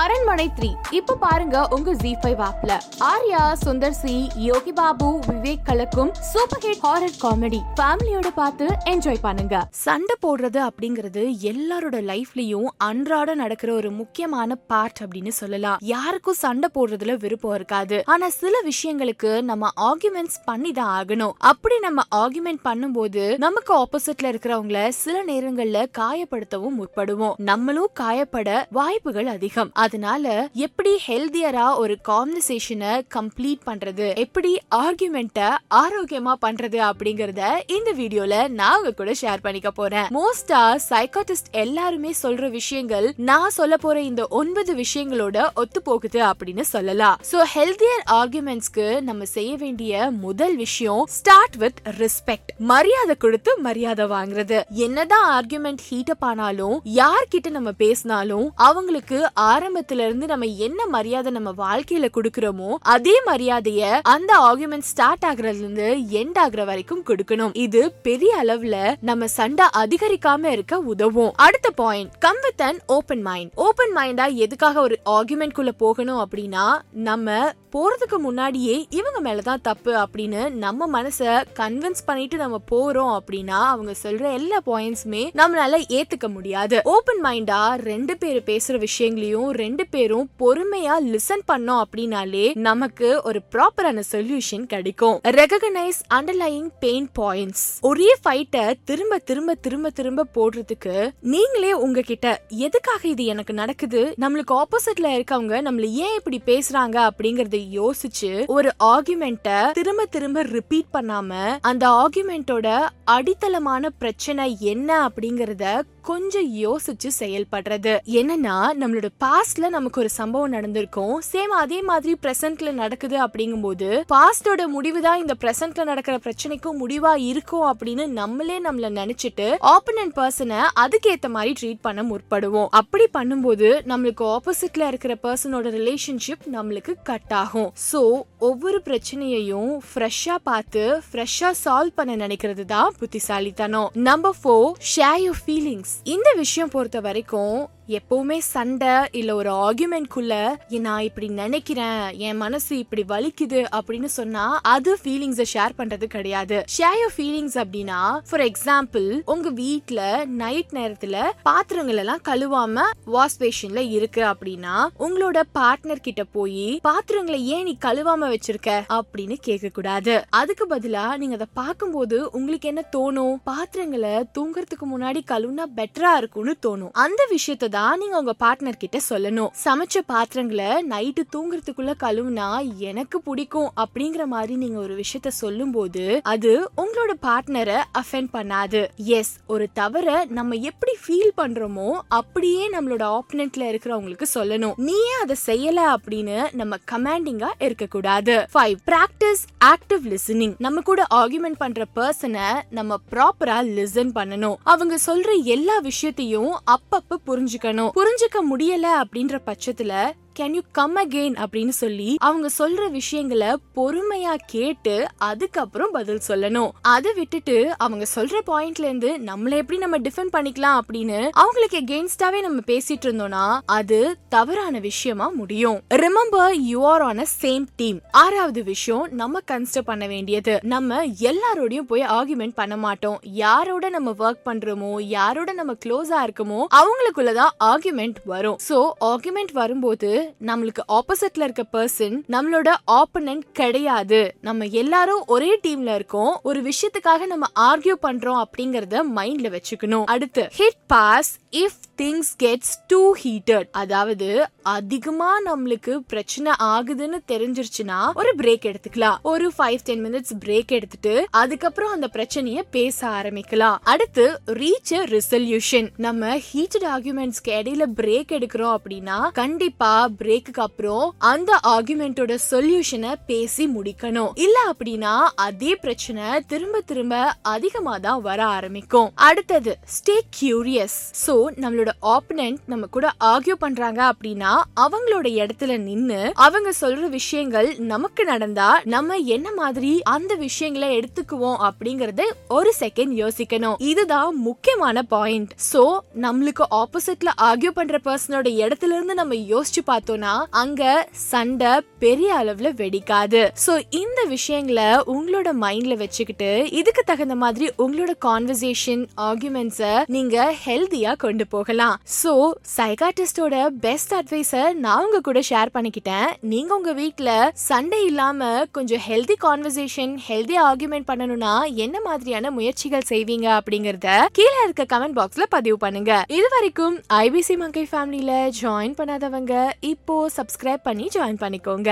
அரண்மனை த்ரீ. இப்ப பாருங்க உங்க ஜி ஃபைவ் ஆப்ல ஆர்யா சுந்தர் சி யோகி பாபு விவேக் கலக்கும் சூப்பர் ஹிட் ஹாரர் காமெடி ஃபேமிலியோட பார்த்து என்ஜாய் பண்ணுங்க. சண்டை போடுறது அப்படிங்கிறது எல்லாரோட லைஃப்லயும் அன்றாட நடக்கிற ஒரு முக்கியமான பார்ட் அப்படின்னு சொல்லலாம். யாருக்கும் சண்டை போடுறதுல விருப்பம் இருக்காது. ஆனா சில விஷயங்களுக்கு நம்ம ஆர்குமெண்ட்ஸ் பண்ணி தான் ஆகணும். அப்படி நம்ம ஆர்குமெண்ட் பண்ணும்போது நமக்கு ஆப்போசிட்ல இருக்கிறவங்கள சில நேரங்கள்ல காயப்படுத்தவும் முற்படுவோம். நம்மளும் காயப்பட வாய்ப்புகள் அதிகம். அதனால எப்படி ஹெல்தியரா ஒரு கான்வர்சேஷனை கம்ப்ளீட் பண்றது? எப்படி ஆர்குமெண்ட்டை ஆரோக்கியமா பண்றது அப்படிங்கறத இந்த வீடியோல நான் உங்க கூட ஷேர் பண்ணிக்க போறேன். மோஸ்டா சைக்காட்டிஸ்ட் எல்லாருமே சொல்ற விஷயங்கள் நான் சொல்ல போற இந்த ஒன்பது விஷயங்களோட ஒத்து போகுது அப்படின்னு சொல்லலாம். சோ ஹெல்தியர் ஆர்குமெண்ட்ஸ்க்கு நம்ம செய்ய வேண்டிய முதல் விஷயம் ஸ்டார்ட் வித் ரெஸ்பெக்ட் மரியாதை கொடுத்து மரியாதை வாங்குறது. என்னதான் ஆர்குமெண்ட் ஹீட்டப் ஆனாலும் யார்கிட்ட நம்ம பேசினாலும் அவங்களுக்கு ஆரம்ப ஆரம்பத்துல இருந்து நம்ம என்ன மரியாதை நம்ம வாழ்க்கையில கொடுக்கறோமோ அதே மரியாதைய அந்த ஆர்குமெண்ட் ஸ்டார்ட் ஆகுறதுல இருந்து எண்ட் ஆகுற வரைக்கும் கொடுக்கணும். இது பெரிய அளவுல நம்ம சண்டை அதிகரிக்காம இருக்க உதவும். அடுத்த point come with an open mind open மைண்டா எதுக்காக ஒரு ஆர்குமெண்ட் குள்ள போகணும் அப்படின்னா நம்ம போறதுக்கு முன்னாடியே இவங்க மேலதான் தப்பு அப்படின்னு நம்ம மனச கன்வின்ஸ் பண்ணிட்டு நம்ம போறோம் அப்படின்னா அவங்க சொல்ற எல்லா பாயிண்ட்ஸுமே நம்மளால ஏத்துக்க முடியாது. ஓபன் மைண்டா ரெண்டு பேர் பேசுற விஷயங்களையும் ரெண்டு பேரும் பொறுமையா லிசன் பண்ணோம் அப்படின்னாலே நமக்கு ஒரு ப்ராப்பரான சொல்யூஷன் கிடைக்கும். ரெகனைஸ் அண்டர்லைங் பெயின் பாயிண்ட்ஸ் ஒரே ஃபைட்டை திரும்ப திரும்ப திரும்ப திரும்ப போடுறதுக்கு நீங்களே உங்ககிட்ட எதுக்காக இது எனக்கு நடக்குது? நம்மளுக்கு ஆப்போசிட்ல இருக்கவங்க நம்மள ஏன் இப்படி பேசுறாங்க அப்படிங்கறத யோசிச்சு ஒரு ஆர்குமெண்ட்ட திரும்ப திரும்ப ரிப்பீட் பண்ணாம அந்த ஆர்குமெண்டோட அடித்தளமான பிரச்சனை என்ன அப்படிங்கறத கொஞ்சம் யோசிச்சு செயல்படுறது. என்னன்னா நம்மளோட பாஸ்ட்ல நமக்கு ஒரு சம்பவம் நடந்திருக்கும். சேம் அதே மாதிரி பிரசன்ட்ல நடக்குது அப்படிங்கும்போது பாஸ்டோட முடிவு தான் இந்த பிரசன்ட்ல நடக்கிற பிரச்சனைக்கும் முடிவா இருக்கும் அப்படின்னு நம்மளே நம்மள நினைச்சிட்டு ஆப்போனன்ட் பர்சனை அதுக்கேத்த மாதிரி ட்ரீட் பண்ண முற்படுவோம். அப்படி பண்ணும்போது நம்மளுக்கு ஆப்போசிட்ல இருக்கிற பர்சனோட ரிலேஷன்ஷிப் நம்மளுக்கு கட் ஆகும். சோ ஒவ்வொரு பிரச்சனையையும் ஃப்ரெஷ்ஷா பார்த்து ஃப்ரெஷ்ஷா சால்வ் பண்ண நினைக்கிறது தான் புத்திசாலித்தனம். Number four share your feelings இந்த விஷயம் பொறுத்த வரைக்கும் எப்பவுமே சண்டை இல்ல ஒரு ஆர்குமெண்ட்குள்ள நான் இப்படி நினைக்கிறேன் என் மனசு இப்படி வலிக்குது அப்படின்னு சொன்னா அது ஃபீலிங்ஸ ஷேர் பண்றது கிடையாது. ஷேர் யோர் ஃபீலிங்ஸ் அப்படின்னா ஃபார் எக்ஸாம்பிள் உங்க வீட்ல நைட் நேரத்துல பாத்திரங்கள் எல்லாம் கழுவாம வாஷ் பேஷன்ல இருக்கு அப்படின்னா உங்களோட பார்ட்னர் கிட்ட போய் பாத்திரங்களை ஏன் நீ கழுவாம வச்சிருக்க? அப்படின்னு கேட்க கூடாது அதுக்கு பதிலா நீங்க அதை பார்க்கும்போது உங்களுக்கு என்ன தோணும்? பாத்திரங்களை தூங்குறதுக்கு முன்னாடி கழுவுனா பெட்டரா இருக்கும்னு தோணும். அந்த விஷயத்தை தான் நீங்க உங்க பார்ட்னர் கிட்ட சொல்லணும். சமைச்ச பாத்திரங்களை நைட்டு தூங்குறதுக்குள்ள கழுவுனா எனக்கு பிடிக்கும் அப்படிங்கிற மாதிரி நீங்க ஒரு விஷயத்த சொல்லும் போது அது உங்களோட பார்ட்னரை அஃபெண்ட் பண்ணாது. எஸ் ஒரு தவற நம்ம எப்படி ஃபீல் பண்றோமோ அப்படியே நம்மளோட ஆப்பனண்ட்ல இருக்கிறவங்களுக்கு சொல்லணும். நீயே அதை செய்யல அப்படின்னு நம்ம கமாண்டிங்கா இருக்க கூடாது ஃபைவ் பிராக்டிஸ் ஆக்டிவ் லிசனிங் நம்ம கூட ஆர்குமெண்ட் பண்ற பர்சனை நம்ம ப்ராப்பரா லிசன் பண்ணணும். அவங்க சொல்ற எல்லா விஷயத்தையும் அப்பப்ப புரிஞ்சுக்கணும் புரிஞ்சுக்க முடியல அப்படின்ற பட்சத்துல கேன் யூ கம் அகெயின் அப்படின்னு சொல்லி அவங்க சொல்ற விஷயங்களை பொறுமையா கேட்டு அதுக்கப்புறம் பதில் சொல்லணும். அதை விட்டுட்டு அவங்க சொல்ற பாயிண்ட்ல இருந்து நம்மள எப்படி நம்ம டிஃபெண்ட் பண்ணிக்கலாம் அப்படின்னு அவங்களுக்கு எகெயின்ஸ்டாவே நம்ம பேசிட்டு இருந்தோம்னா அது தவறான விஷயமா முடியும். Remember you are on a same team ஆறாவது விஷயம் நம்ம கன்சிடர் பண்ண வேண்டியது. நம்ம எல்லாரோடையும் போய் ஆர்குமெண்ட் பண்ண மாட்டோம். யாரோட நம்ம ஒர்க் பண்றோமோ யாரோட நம்ம க்ளோஸா இருக்கமோ அவங்களுக்குள்ளதான் ஆர்குமெண்ட் வரும். சோ ஆர்குமெண்ட் வரும்போது நம்மளுக்கு ஆப்போசிட்ல இருக்க பர்சன் நம்மளோட ஆப்பனன்ட் கிடையாது. நம்ம எல்லாரும் ஒரே டீம்ல இருக்கோம். ஒரு விஷயத்துக்காக நம்ம ஆர்கியூ பண்றோம் அப்படிங்கறத மைண்ட்ல வச்சுக்கணும். அடுத்து hit pause if things gets too heated அதாவது அதிகமா நம்மளுக்கு பிரச்சனை ஆகுதுன்னு தெரிஞ்சிருச்சுன்னா ஒரு பிரேக் எடுத்துக்கலாம். ஒரு ஃபைவ் டென் மினிட்ஸ் பிரேக் எடுத்துட்டு அதுக்கப்புறம் அந்த பிரச்சனைய பேச ஆரம்பிக்கலாம். அடுத்து ரீச் ரெசல்யூஷன் நம்ம ஹீட்டட் ஆர்குமெண்ட்ஸ்க்கு இடையில பிரேக் எடுக்கிறோம் அப்படின்னா கண்டிப்பா பிரேக்குக்கு அப்புறம் அந்த ஆர்குமெண்டோட சொல்யூஷனை பேசி முடிக்கணும். இல்ல அப்படின்னா அதே பிரச்சனை திரும்ப திரும்ப அதிகமா தான் வர ஆரம்பிக்கும். அடுத்தது ஸ்டே கியூரியஸ் சோ நம்மளோட ஆப்பனண்ட் நம்ம கூட ஆர்கியூ பண்றாங்க அப்படின்னா அவங்களோட இடத்துல நின்னு அவங்க சொல்ற விஷயங்கள் நமக்கு நடந்தா நம்ம என்ன மாதிரி அந்த விஷயங்களை எடுத்துக்குவோம் அப்படிங்கறத ஒரு செகண்ட் யோசிக்கணும். இதுதான் முக்கியமான பாயிண்ட் சோ நம்மளுக்கு ஆப்போசிட்ல ஆர்கியூ பண்ற பர்சனோட இடத்துல இருந்து நம்ம யோசிச்சு பார்த்தோம்னா அங்க சண்டை பெரிய அளவுல வெடிக்காது. சோ இந்த விஷயங்களை உங்களோட மைண்ட்ல வச்சுக்கிட்டு இதுக்கு தகுந்த மாதிரி உங்களோட கான்வர்சேஷன் ஆர்குமெண்ட்ஸ நீங்க ஹெல்தியா கொண்டு போகலாம். சோ சைக்காட்டிஸ்டோட பெஸ்ட் அட்வைஸ நான் உங்க கூட ஷேர் பண்ணிக்கிட்டேன். நீங்க உங்க வீட்ல சண்டை இல்லாம கொஞ்சம் ஹெல்தி கான்வர்சேஷன் ஹெல்தி ஆர்குமெண்ட் பண்ணணும்னா என்ன மாதிரியான முயற்சிகள் செய்வீங்க அப்படிங்கறத கீழே இருக்க கமெண்ட் பாக்ஸ்ல பதிவு பண்ணுங்க. இது வரைக்கும் ஐபிசி மங்கை ஃபேமிலியில ஜாயின் பண்ணாதவங்க இப்போ சப்ஸ்கிரைப் பண்ணி ஜாயின் பண்ணிக்கோங்க.